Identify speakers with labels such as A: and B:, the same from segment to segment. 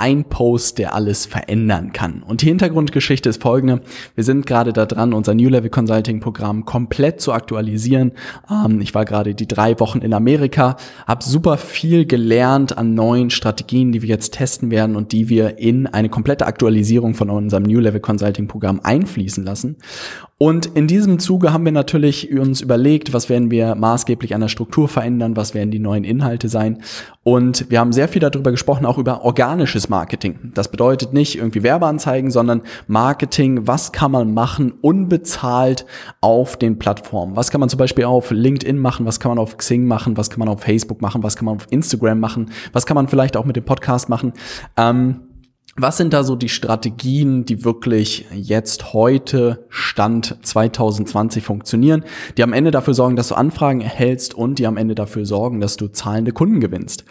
A: ein Post, der alles verändern kann. Und die Hintergrundgeschichte ist folgende. Wir sind gerade da dran, unser New Level Consulting Programm komplett zu aktualisieren. Ähm, ich war gerade die drei Wochen in Amerika, habe super viel gelernt an neuen Strategien, die wir jetzt testen werden und die wir in eine komplette Aktualisierung von unserem New Level Consulting Programm einfließen lassen. Und in diesem Zuge haben wir natürlich uns überlegt, was werden wir maßgeblich an der Struktur verändern, was werden die neuen Inhalte sein. Und wir haben sehr viel darüber gesprochen, auch über organisches Marketing. Das bedeutet nicht irgendwie Werbeanzeigen, sondern Marketing, was kann man machen, unbezahlt auf den Plattformen. Was kann man zum Beispiel auf LinkedIn machen, was kann man auf Xing machen, was kann man auf Facebook machen, was kann man auf Instagram machen, was kann man vielleicht auch mit dem Podcast machen. Ähm, was sind da so die Strategien, die wirklich jetzt heute Stand 2020 funktionieren, die am Ende dafür sorgen, dass du Anfragen erhältst und die am Ende dafür sorgen, dass du zahlende Kunden gewinnst?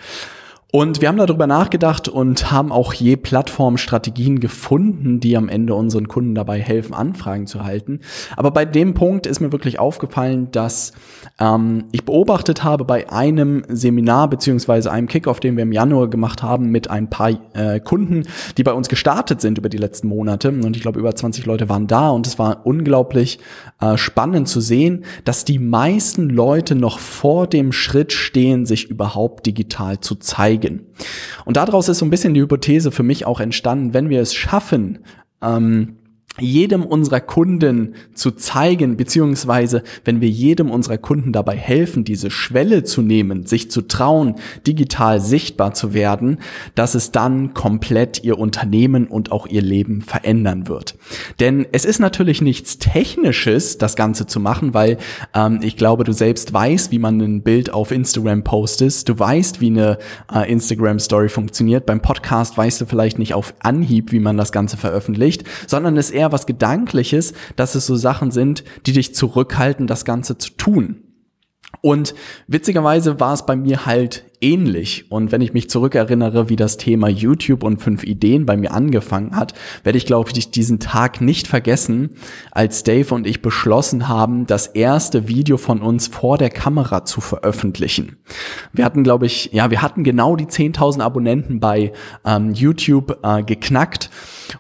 A: Und wir haben darüber nachgedacht und haben auch je Plattformstrategien gefunden, die am Ende unseren Kunden dabei helfen, Anfragen zu halten. Aber bei dem Punkt ist mir wirklich aufgefallen, dass ähm, ich beobachtet habe bei einem Seminar beziehungsweise einem Kickoff, den wir im Januar gemacht haben mit ein paar äh, Kunden, die bei uns gestartet sind über die letzten Monate. Und ich glaube, über 20 Leute waren da und es war unglaublich äh, spannend zu sehen, dass die meisten Leute noch vor dem Schritt stehen, sich überhaupt digital zu zeigen zeigen. Und daraus ist so ein bisschen die Hypothese für mich auch entstanden, wenn wir es schaffen, ähm, jedem unserer Kunden zu zeigen, beziehungsweise wenn wir jedem unserer Kunden dabei helfen, diese Schwelle zu nehmen, sich zu trauen, digital sichtbar zu werden, dass es dann komplett ihr Unternehmen und auch ihr Leben verändern wird. Denn es ist natürlich nichts Technisches, das Ganze zu machen, weil ähm, ich glaube, du selbst weißt, wie man ein Bild auf Instagram postest, du weißt, wie eine äh, Instagram-Story funktioniert. Beim Podcast weißt du vielleicht nicht auf Anhieb, wie man das Ganze veröffentlicht, sondern es eher was Gedankliches, dass es so Sachen sind, die dich zurückhalten, das Ganze zu tun. Und witzigerweise war es bei mir halt ähnlich. Und wenn ich mich zurückerinnere, wie das Thema YouTube und fünf Ideen bei mir angefangen hat, werde ich, glaube ich, diesen Tag nicht vergessen, als Dave und ich beschlossen haben, das erste Video von uns vor der Kamera zu veröffentlichen. Wir hatten, glaube ich, ja, wir hatten genau die 10.000 Abonnenten bei ähm, YouTube äh, geknackt.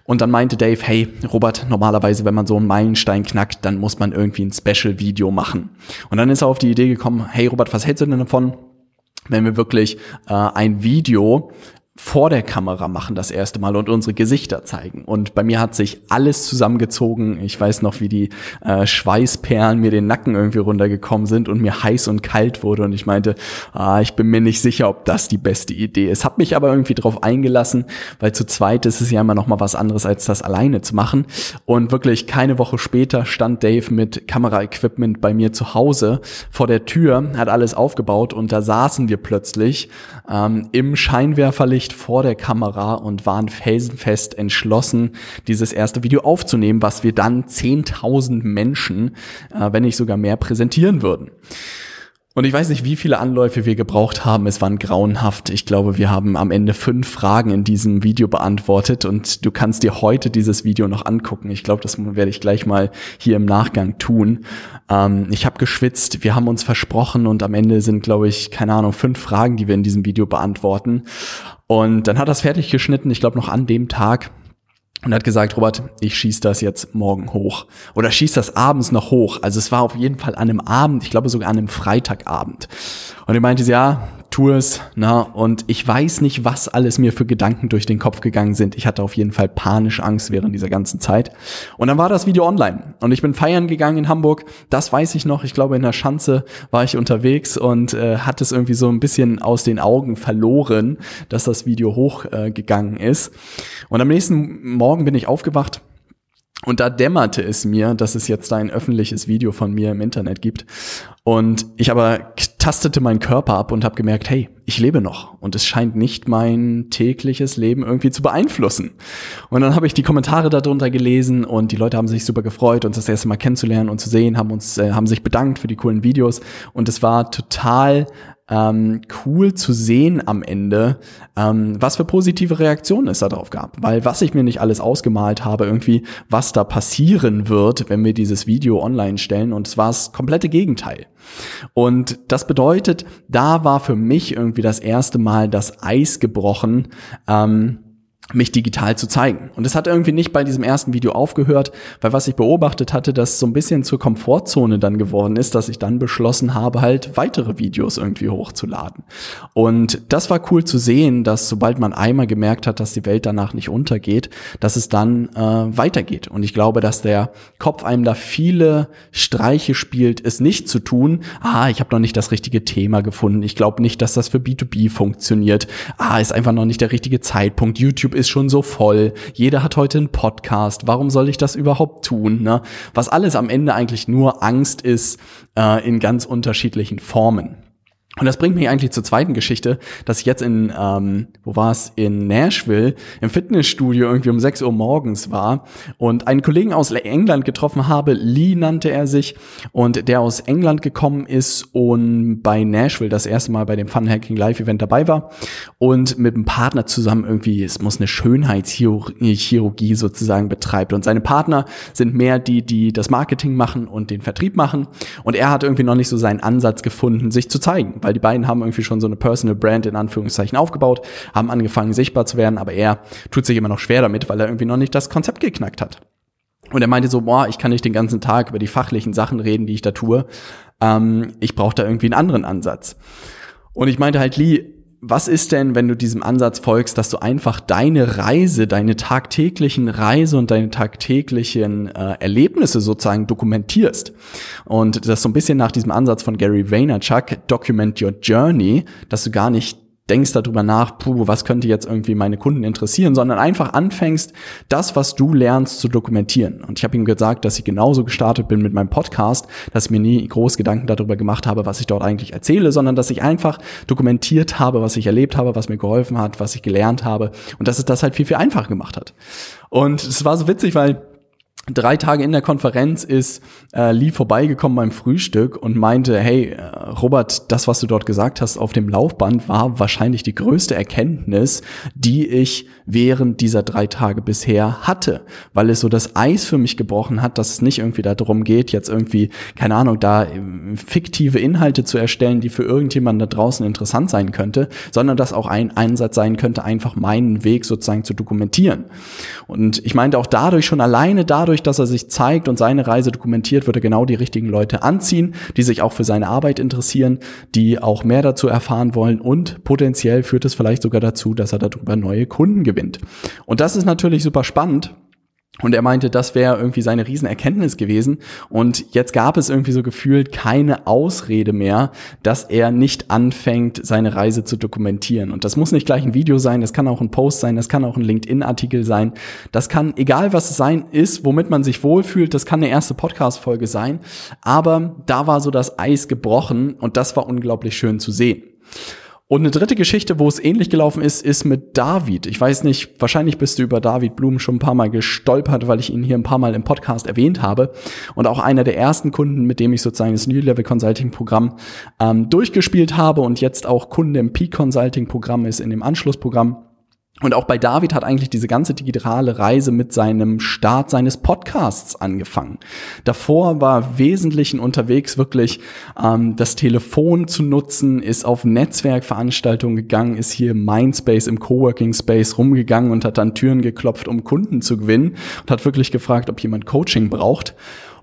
A: Und dann meinte Dave, hey, Robert, normalerweise, wenn man so einen Meilenstein knackt, dann muss man irgendwie ein Special-Video machen. Und dann ist er auf die Idee gekommen, hey Robert, was hältst du denn davon? Wenn wir wirklich äh, ein Video vor der Kamera machen das erste Mal und unsere Gesichter zeigen. Und bei mir hat sich alles zusammengezogen. Ich weiß noch, wie die äh, Schweißperlen mir den Nacken irgendwie runtergekommen sind und mir heiß und kalt wurde. Und ich meinte, ah, ich bin mir nicht sicher, ob das die beste Idee ist. Hab mich aber irgendwie drauf eingelassen, weil zu zweit ist es ja immer noch mal was anderes, als das alleine zu machen. Und wirklich keine Woche später stand Dave mit Kameraequipment bei mir zu Hause vor der Tür, hat alles aufgebaut und da saßen wir plötzlich ähm, im Scheinwerferlicht nicht vor der Kamera und waren felsenfest entschlossen, dieses erste Video aufzunehmen, was wir dann 10.000 Menschen, äh, wenn nicht sogar mehr, präsentieren würden. Und ich weiß nicht, wie viele Anläufe wir gebraucht haben. Es waren grauenhaft. Ich glaube, wir haben am Ende fünf Fragen in diesem Video beantwortet und du kannst dir heute dieses Video noch angucken. Ich glaube, das werde ich gleich mal hier im Nachgang tun. Ähm, ich habe geschwitzt, wir haben uns versprochen und am Ende sind, glaube ich, keine Ahnung, fünf Fragen, die wir in diesem Video beantworten. Und dann hat das fertig geschnitten, ich glaube noch an dem Tag und hat gesagt, Robert, ich schieß das jetzt morgen hoch. Oder schieß das abends noch hoch. Also es war auf jeden Fall an einem Abend, ich glaube sogar an einem Freitagabend. Und er meinte, ja, tu es, na, und ich weiß nicht, was alles mir für Gedanken durch den Kopf gegangen sind. Ich hatte auf jeden Fall panisch Angst während dieser ganzen Zeit. Und dann war das Video online. Und ich bin feiern gegangen in Hamburg. Das weiß ich noch. Ich glaube, in der Schanze war ich unterwegs und äh, hat es irgendwie so ein bisschen aus den Augen verloren, dass das Video hochgegangen äh, ist. Und am nächsten Morgen bin ich aufgewacht Und da dämmerte es mir, dass es jetzt da ein öffentliches Video von mir im Internet gibt. Und ich aber tastete meinen Körper ab und habe gemerkt, hey, ich lebe noch und es scheint nicht mein tägliches Leben irgendwie zu beeinflussen. Und dann habe ich die Kommentare darunter gelesen und die Leute haben sich super gefreut, uns das erste Mal kennenzulernen und zu sehen, haben uns äh, haben sich bedankt für die coolen Videos und es war total ähm, cool zu sehen am Ende, ähm, was für positive Reaktionen es darauf gab. Weil was ich mir nicht alles ausgemalt habe, irgendwie, was da passieren wird, wenn wir dieses Video online stellen. Und es war das komplette Gegenteil. Und das bedeutet, da war für mich irgendwie das erste Mal das Eis gebrochen. Ähm, mich digital zu zeigen. Und es hat irgendwie nicht bei diesem ersten Video aufgehört, weil was ich beobachtet hatte, dass so ein bisschen zur Komfortzone dann geworden ist, dass ich dann beschlossen habe, halt weitere Videos irgendwie hochzuladen. Und das war cool zu sehen, dass sobald man einmal gemerkt hat, dass die Welt danach nicht untergeht, dass es dann äh, weitergeht. Und ich glaube, dass der Kopf einem da viele Streiche spielt, es nicht zu tun. Ah, ich habe noch nicht das richtige Thema gefunden. Ich glaube nicht, dass das für B2B funktioniert. Ah, ist einfach noch nicht der richtige Zeitpunkt. YouTube ist schon so voll, jeder hat heute einen Podcast, warum soll ich das überhaupt tun? Ne? Was alles am Ende eigentlich nur Angst ist äh, in ganz unterschiedlichen Formen. Und das bringt mich eigentlich zur zweiten Geschichte, dass ich jetzt in, ähm, wo war es, in Nashville im Fitnessstudio irgendwie um 6 Uhr morgens war und einen Kollegen aus England getroffen habe, Lee nannte er sich, und der aus England gekommen ist und bei Nashville das erste Mal bei dem Fun Hacking Live Event dabei war. Und mit einem Partner zusammen irgendwie, es muss eine Schönheitschirurgie sozusagen betreibt. Und seine Partner sind mehr die, die das Marketing machen und den Vertrieb machen. Und er hat irgendwie noch nicht so seinen Ansatz gefunden, sich zu zeigen weil die beiden haben irgendwie schon so eine Personal Brand in Anführungszeichen aufgebaut, haben angefangen sichtbar zu werden, aber er tut sich immer noch schwer damit, weil er irgendwie noch nicht das Konzept geknackt hat. Und er meinte so, boah, ich kann nicht den ganzen Tag über die fachlichen Sachen reden, die ich da tue. Ähm, ich brauche da irgendwie einen anderen Ansatz. Und ich meinte halt, Lee, was ist denn, wenn du diesem Ansatz folgst, dass du einfach deine Reise, deine tagtäglichen Reise und deine tagtäglichen äh, Erlebnisse sozusagen dokumentierst? Und das so ein bisschen nach diesem Ansatz von Gary Vaynerchuk, Document Your Journey, dass du gar nicht denkst darüber nach, puh, was könnte jetzt irgendwie meine Kunden interessieren, sondern einfach anfängst, das, was du lernst, zu dokumentieren. Und ich habe ihm gesagt, dass ich genauso gestartet bin mit meinem Podcast, dass ich mir nie groß Gedanken darüber gemacht habe, was ich dort eigentlich erzähle, sondern dass ich einfach dokumentiert habe, was ich erlebt habe, was mir geholfen hat, was ich gelernt habe und dass es das halt viel, viel einfacher gemacht hat. Und es war so witzig, weil drei Tage in der Konferenz ist äh, Lee vorbeigekommen beim Frühstück und meinte, hey, äh, Robert, das, was du dort gesagt hast auf dem Laufband, war wahrscheinlich die größte Erkenntnis, die ich während dieser drei Tage bisher hatte, weil es so das Eis für mich gebrochen hat, dass es nicht irgendwie darum geht, jetzt irgendwie, keine Ahnung, da äh, fiktive Inhalte zu erstellen, die für irgendjemanden da draußen interessant sein könnte, sondern dass auch ein Einsatz sein könnte, einfach meinen Weg sozusagen zu dokumentieren. Und ich meinte auch dadurch schon alleine dadurch, dadurch, dass er sich zeigt und seine Reise dokumentiert, wird er genau die richtigen Leute anziehen, die sich auch für seine Arbeit interessieren, die auch mehr dazu erfahren wollen und potenziell führt es vielleicht sogar dazu, dass er darüber neue Kunden gewinnt. Und das ist natürlich super spannend, und er meinte, das wäre irgendwie seine Riesenerkenntnis gewesen. Und jetzt gab es irgendwie so gefühlt keine Ausrede mehr, dass er nicht anfängt, seine Reise zu dokumentieren. Und das muss nicht gleich ein Video sein, das kann auch ein Post sein, das kann auch ein LinkedIn-Artikel sein. Das kann, egal was es sein ist, womit man sich wohlfühlt, das kann eine erste Podcast-Folge sein. Aber da war so das Eis gebrochen und das war unglaublich schön zu sehen. Und eine dritte Geschichte, wo es ähnlich gelaufen ist, ist mit David. Ich weiß nicht, wahrscheinlich bist du über David Blum schon ein paar Mal gestolpert, weil ich ihn hier ein paar Mal im Podcast erwähnt habe. Und auch einer der ersten Kunden, mit dem ich sozusagen das New Level Consulting Programm ähm, durchgespielt habe und jetzt auch Kunde im Peak Consulting Programm ist in dem Anschlussprogramm. Und auch bei David hat eigentlich diese ganze digitale Reise mit seinem Start seines Podcasts angefangen. Davor war Wesentlichen unterwegs, wirklich ähm, das Telefon zu nutzen, ist auf Netzwerkveranstaltungen gegangen, ist hier im Mindspace, im Coworking Space rumgegangen und hat dann Türen geklopft, um Kunden zu gewinnen und hat wirklich gefragt, ob jemand Coaching braucht.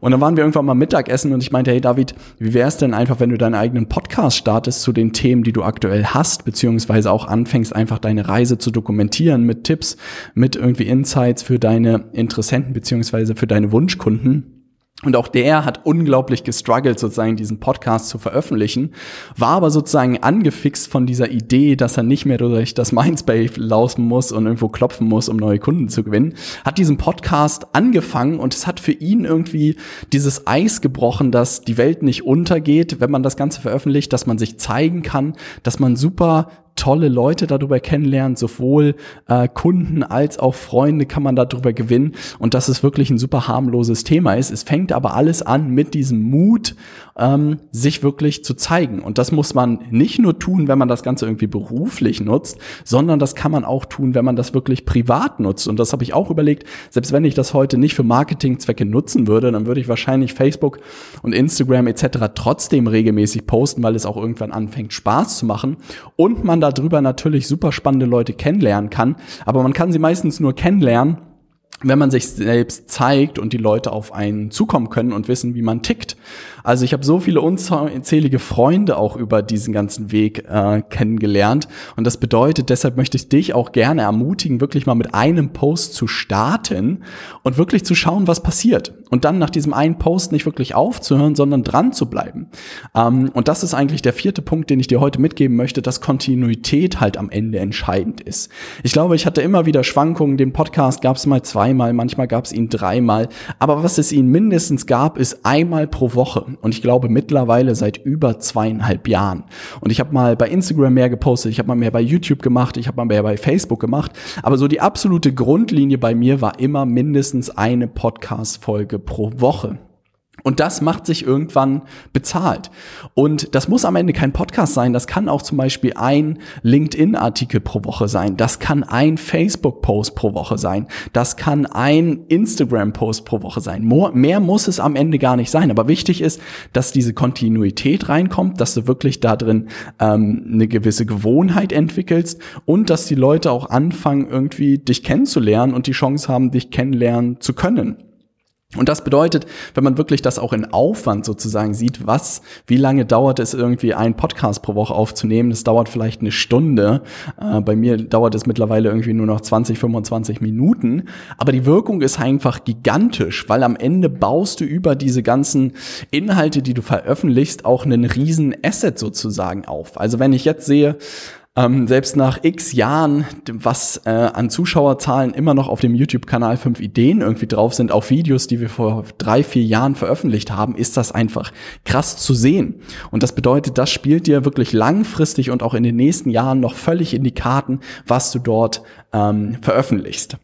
A: Und dann waren wir irgendwann mal Mittagessen und ich meinte, hey David, wie wäre es denn einfach, wenn du deinen eigenen Podcast startest zu den Themen, die du aktuell hast, beziehungsweise auch anfängst, einfach deine Reise zu dokumentieren mit Tipps, mit irgendwie Insights für deine Interessenten, beziehungsweise für deine Wunschkunden. Und auch der hat unglaublich gestruggelt, sozusagen diesen Podcast zu veröffentlichen, war aber sozusagen angefixt von dieser Idee, dass er nicht mehr durch das Mindspace laufen muss und irgendwo klopfen muss, um neue Kunden zu gewinnen, hat diesen Podcast angefangen und es hat für ihn irgendwie dieses Eis gebrochen, dass die Welt nicht untergeht, wenn man das Ganze veröffentlicht, dass man sich zeigen kann, dass man super tolle Leute darüber kennenlernen, sowohl äh, Kunden als auch Freunde kann man darüber gewinnen und dass es wirklich ein super harmloses Thema ist. Es fängt aber alles an mit diesem Mut, ähm, sich wirklich zu zeigen. Und das muss man nicht nur tun, wenn man das Ganze irgendwie beruflich nutzt, sondern das kann man auch tun, wenn man das wirklich privat nutzt. Und das habe ich auch überlegt, selbst wenn ich das heute nicht für Marketingzwecke nutzen würde, dann würde ich wahrscheinlich Facebook und Instagram etc. trotzdem regelmäßig posten, weil es auch irgendwann anfängt Spaß zu machen und man darüber natürlich super spannende Leute kennenlernen kann. Aber man kann sie meistens nur kennenlernen, wenn man sich selbst zeigt und die Leute auf einen zukommen können und wissen, wie man tickt. Also ich habe so viele unzählige Freunde auch über diesen ganzen Weg äh, kennengelernt. Und das bedeutet, deshalb möchte ich dich auch gerne ermutigen, wirklich mal mit einem Post zu starten und wirklich zu schauen, was passiert. Und dann nach diesem einen Post nicht wirklich aufzuhören, sondern dran zu bleiben. Ähm, und das ist eigentlich der vierte Punkt, den ich dir heute mitgeben möchte, dass Kontinuität halt am Ende entscheidend ist. Ich glaube, ich hatte immer wieder Schwankungen. Den Podcast gab es mal zweimal, manchmal gab es ihn dreimal. Aber was es ihn mindestens gab, ist einmal pro Woche und ich glaube mittlerweile seit über zweieinhalb Jahren. Und ich habe mal bei Instagram mehr gepostet, ich habe mal mehr bei YouTube gemacht, ich habe mal mehr bei Facebook gemacht. Aber so die absolute Grundlinie bei mir war immer mindestens eine Podcast-Folge pro Woche. Und das macht sich irgendwann bezahlt. Und das muss am Ende kein Podcast sein. Das kann auch zum Beispiel ein LinkedIn-Artikel pro Woche sein. Das kann ein Facebook-Post pro Woche sein. Das kann ein Instagram-Post pro Woche sein. Mehr muss es am Ende gar nicht sein. Aber wichtig ist, dass diese Kontinuität reinkommt, dass du wirklich da drin ähm, eine gewisse Gewohnheit entwickelst und dass die Leute auch anfangen, irgendwie dich kennenzulernen und die Chance haben, dich kennenlernen zu können. Und das bedeutet, wenn man wirklich das auch in Aufwand sozusagen sieht, was, wie lange dauert es irgendwie, einen Podcast pro Woche aufzunehmen? Das dauert vielleicht eine Stunde. Äh, bei mir dauert es mittlerweile irgendwie nur noch 20, 25 Minuten. Aber die Wirkung ist einfach gigantisch, weil am Ende baust du über diese ganzen Inhalte, die du veröffentlichst, auch einen riesen Asset sozusagen auf. Also wenn ich jetzt sehe, ähm, selbst nach x Jahren, was äh, an Zuschauerzahlen immer noch auf dem YouTube-Kanal 5 Ideen irgendwie drauf sind, auf Videos, die wir vor drei, vier Jahren veröffentlicht haben, ist das einfach krass zu sehen. Und das bedeutet, das spielt dir wirklich langfristig und auch in den nächsten Jahren noch völlig in die Karten, was du dort ähm, veröffentlichst.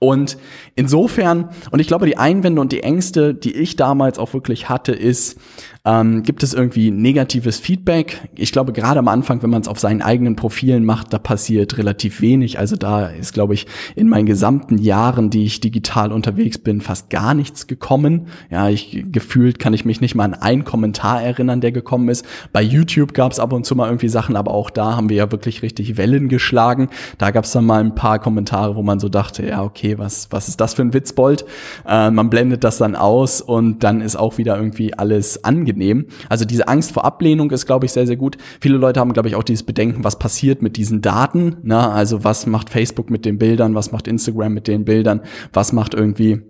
A: Und insofern, und ich glaube, die Einwände und die Ängste, die ich damals auch wirklich hatte, ist, ähm, gibt es irgendwie negatives Feedback? Ich glaube, gerade am Anfang, wenn man es auf seinen eigenen Profilen macht, da passiert relativ wenig. Also da ist, glaube ich, in meinen gesamten Jahren, die ich digital unterwegs bin, fast gar nichts gekommen. Ja, ich gefühlt kann ich mich nicht mal an einen Kommentar erinnern, der gekommen ist. Bei YouTube gab es ab und zu mal irgendwie Sachen, aber auch da haben wir ja wirklich richtig Wellen geschlagen. Da gab es dann mal ein paar Kommentare, wo man so dachte, ja, okay, was, was ist das für ein Witzbold? Äh, man blendet das dann aus und dann ist auch wieder irgendwie alles angenehm mitnehmen. Also diese Angst vor Ablehnung ist, glaube ich, sehr, sehr gut. Viele Leute haben, glaube ich, auch dieses Bedenken, was passiert mit diesen Daten. Na, also was macht Facebook mit den Bildern, was macht Instagram mit den Bildern, was macht irgendwie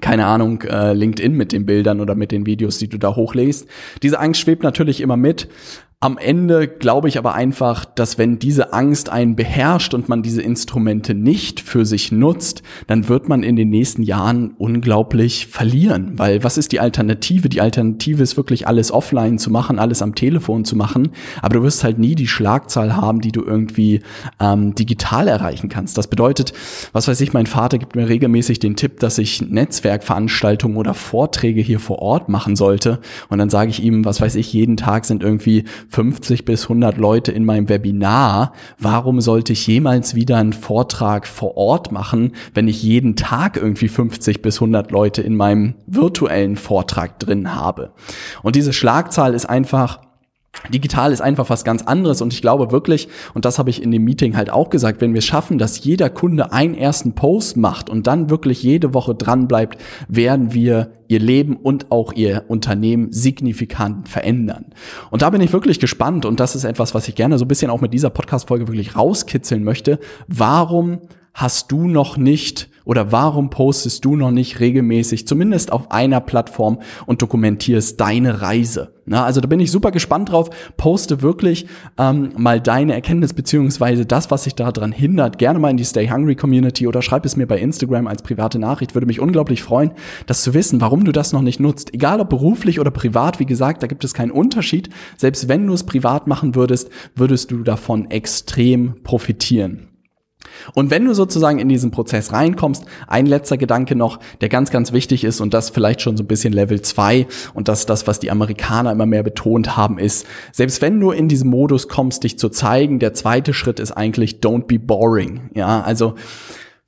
A: keine Ahnung, äh, LinkedIn mit den Bildern oder mit den Videos, die du da hochlädst. Diese Angst schwebt natürlich immer mit. Am Ende glaube ich aber einfach, dass wenn diese Angst einen beherrscht und man diese Instrumente nicht für sich nutzt, dann wird man in den nächsten Jahren unglaublich verlieren. Weil was ist die Alternative? Die Alternative ist wirklich alles offline zu machen, alles am Telefon zu machen. Aber du wirst halt nie die Schlagzahl haben, die du irgendwie ähm, digital erreichen kannst. Das bedeutet, was weiß ich, mein Vater gibt mir regelmäßig den Tipp, dass ich Netzwerkveranstaltungen oder Vorträge hier vor Ort machen sollte. Und dann sage ich ihm, was weiß ich, jeden Tag sind irgendwie 50 bis 100 Leute in meinem Webinar. Warum sollte ich jemals wieder einen Vortrag vor Ort machen, wenn ich jeden Tag irgendwie 50 bis 100 Leute in meinem virtuellen Vortrag drin habe? Und diese Schlagzahl ist einfach Digital ist einfach was ganz anderes und ich glaube wirklich, und das habe ich in dem Meeting halt auch gesagt, wenn wir schaffen, dass jeder Kunde einen ersten Post macht und dann wirklich jede Woche dran bleibt, werden wir ihr Leben und auch ihr Unternehmen signifikant verändern. Und da bin ich wirklich gespannt und das ist etwas, was ich gerne so ein bisschen auch mit dieser Podcast-Folge wirklich rauskitzeln möchte. Warum hast du noch nicht Oder warum postest du noch nicht regelmäßig, zumindest auf einer Plattform und dokumentierst deine Reise? Na, also da bin ich super gespannt drauf. Poste wirklich ähm, mal deine Erkenntnis beziehungsweise das, was sich daran hindert, gerne mal in die Stay Hungry Community oder schreib es mir bei Instagram als private Nachricht. Würde mich unglaublich freuen, das zu wissen, warum du das noch nicht nutzt. Egal ob beruflich oder privat, wie gesagt, da gibt es keinen Unterschied. Selbst wenn du es privat machen würdest, würdest du davon extrem profitieren. Und wenn du sozusagen in diesen Prozess reinkommst, ein letzter Gedanke noch, der ganz, ganz wichtig ist und das vielleicht schon so ein bisschen Level 2 und das das, was die Amerikaner immer mehr betont haben, ist, selbst wenn du in diesen Modus kommst, dich zu zeigen, der zweite Schritt ist eigentlich don't be boring. Ja, also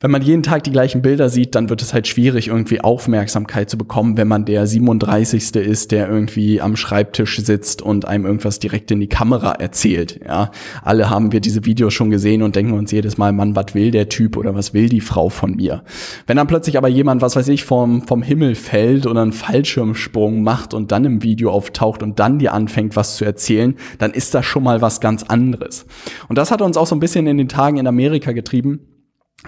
A: wenn man jeden Tag die gleichen Bilder sieht, dann wird es halt schwierig, irgendwie Aufmerksamkeit zu bekommen, wenn man der 37. ist, der irgendwie am Schreibtisch sitzt und einem irgendwas direkt in die Kamera erzählt. Ja, alle haben wir diese Videos schon gesehen und denken uns jedes Mal, Mann, was will der Typ oder was will die Frau von mir? Wenn dann plötzlich aber jemand, was weiß ich, vom, vom Himmel fällt oder einen Fallschirmsprung macht und dann im Video auftaucht und dann dir anfängt, was zu erzählen, dann ist das schon mal was ganz anderes. Und das hat uns auch so ein bisschen in den Tagen in Amerika getrieben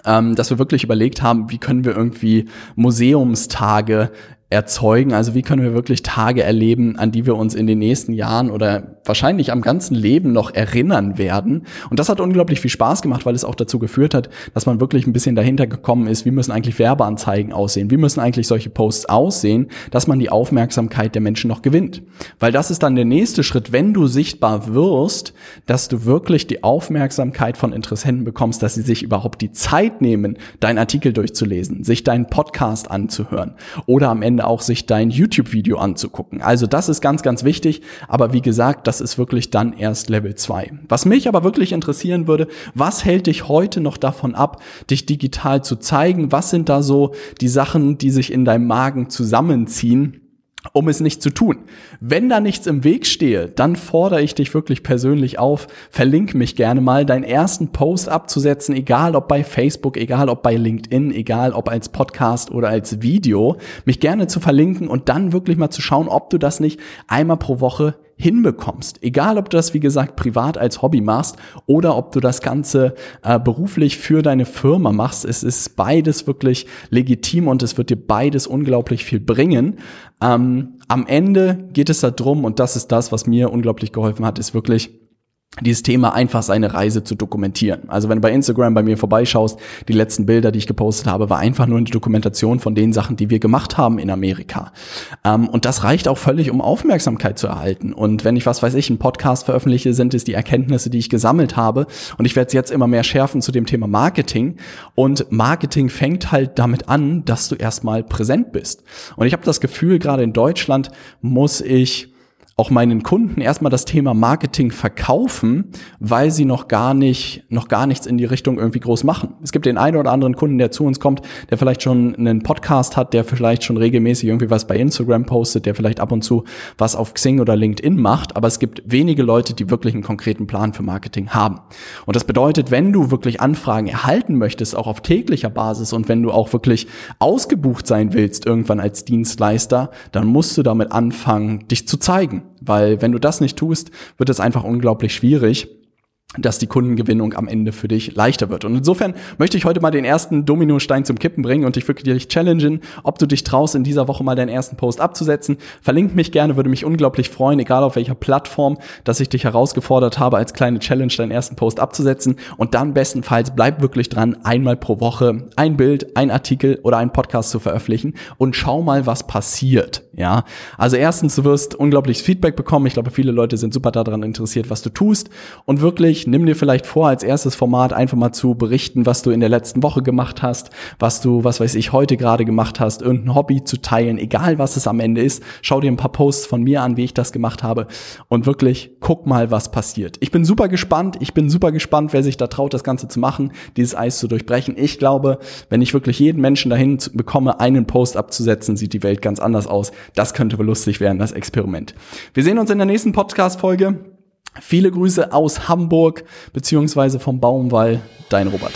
A: ähm, dass wir wirklich überlegt haben, wie können wir irgendwie Museumstage erzeugen? Also wie können wir wirklich Tage erleben, an die wir uns in den nächsten Jahren oder wahrscheinlich am ganzen Leben noch erinnern werden? Und das hat unglaublich viel Spaß gemacht, weil es auch dazu geführt hat, dass man wirklich ein bisschen dahinter gekommen ist, wie müssen eigentlich Werbeanzeigen aussehen? Wie müssen eigentlich solche Posts aussehen, dass man die Aufmerksamkeit der Menschen noch gewinnt? Weil das ist dann der nächste Schritt, wenn du sichtbar wirst, dass du wirklich die Aufmerksamkeit von Interessenten bekommst, dass sie sich überhaupt die Zeit nehmen, deinen Artikel durchzulesen, sich deinen Podcast anzuhören oder am Ende auch sich dein YouTube-Video anzugucken. Also das ist ganz, ganz wichtig. Aber wie gesagt, das ist wirklich dann erst Level 2. Was mich aber wirklich interessieren würde, was hält dich heute noch davon ab, dich digital zu zeigen? Was sind da so die Sachen, die sich in deinem Magen zusammenziehen? Um es nicht zu tun. Wenn da nichts im Weg stehe, dann fordere ich dich wirklich persönlich auf, verlink mich gerne mal, deinen ersten Post abzusetzen, egal ob bei Facebook, egal ob bei LinkedIn, egal ob als Podcast oder als Video, mich gerne zu verlinken und dann wirklich mal zu schauen, ob du das nicht einmal pro Woche hinbekommst. Egal, ob du das, wie gesagt, privat als Hobby machst oder ob du das Ganze äh, beruflich für deine Firma machst. Es ist beides wirklich legitim und es wird dir beides unglaublich viel bringen. Ähm, am Ende geht es darum, und das ist das, was mir unglaublich geholfen hat, ist wirklich dieses Thema einfach seine Reise zu dokumentieren. Also wenn du bei Instagram bei mir vorbeischaust, die letzten Bilder, die ich gepostet habe, war einfach nur eine Dokumentation von den Sachen, die wir gemacht haben in Amerika. Ähm, und das reicht auch völlig, um Aufmerksamkeit zu erhalten. Und wenn ich, was weiß ich, einen Podcast veröffentliche, sind es die Erkenntnisse, die ich gesammelt habe. Und ich werde es jetzt immer mehr schärfen zu dem Thema Marketing. Und Marketing fängt halt damit an, dass du erstmal präsent bist. Und ich habe das Gefühl, gerade in Deutschland muss ich auch meinen Kunden erstmal das Thema Marketing verkaufen, weil sie noch gar nicht, noch gar nichts in die Richtung irgendwie groß machen. Es gibt den einen oder anderen Kunden, der zu uns kommt, der vielleicht schon einen Podcast hat, der vielleicht schon regelmäßig irgendwie was bei Instagram postet, der vielleicht ab und zu was auf Xing oder LinkedIn macht, aber es gibt wenige Leute, die wirklich einen konkreten Plan für Marketing haben. Und das bedeutet, wenn du wirklich Anfragen erhalten möchtest, auch auf täglicher Basis und wenn du auch wirklich ausgebucht sein willst irgendwann als Dienstleister, dann musst du damit anfangen, dich zu zeigen. Weil wenn du das nicht tust, wird es einfach unglaublich schwierig dass die Kundengewinnung am Ende für dich leichter wird. Und insofern möchte ich heute mal den ersten Dominostein zum Kippen bringen und dich wirklich challengen, ob du dich traust, in dieser Woche mal deinen ersten Post abzusetzen. Verlink mich gerne, würde mich unglaublich freuen, egal auf welcher Plattform, dass ich dich herausgefordert habe, als kleine Challenge deinen ersten Post abzusetzen. Und dann bestenfalls bleib wirklich dran, einmal pro Woche ein Bild, ein Artikel oder ein Podcast zu veröffentlichen und schau mal, was passiert. Ja, also erstens, du wirst unglaubliches Feedback bekommen. Ich glaube, viele Leute sind super daran interessiert, was du tust und wirklich nimm dir vielleicht vor, als erstes Format einfach mal zu berichten, was du in der letzten Woche gemacht hast, was du, was weiß ich, heute gerade gemacht hast, irgendein Hobby zu teilen, egal was es am Ende ist. Schau dir ein paar Posts von mir an, wie ich das gemacht habe und wirklich guck mal, was passiert. Ich bin super gespannt. Ich bin super gespannt, wer sich da traut, das Ganze zu machen, dieses Eis zu durchbrechen. Ich glaube, wenn ich wirklich jeden Menschen dahin bekomme, einen Post abzusetzen, sieht die Welt ganz anders aus. Das könnte lustig werden, das Experiment. Wir sehen uns in der nächsten Podcast-Folge. Viele Grüße aus Hamburg beziehungsweise vom Baumwall, dein Robert.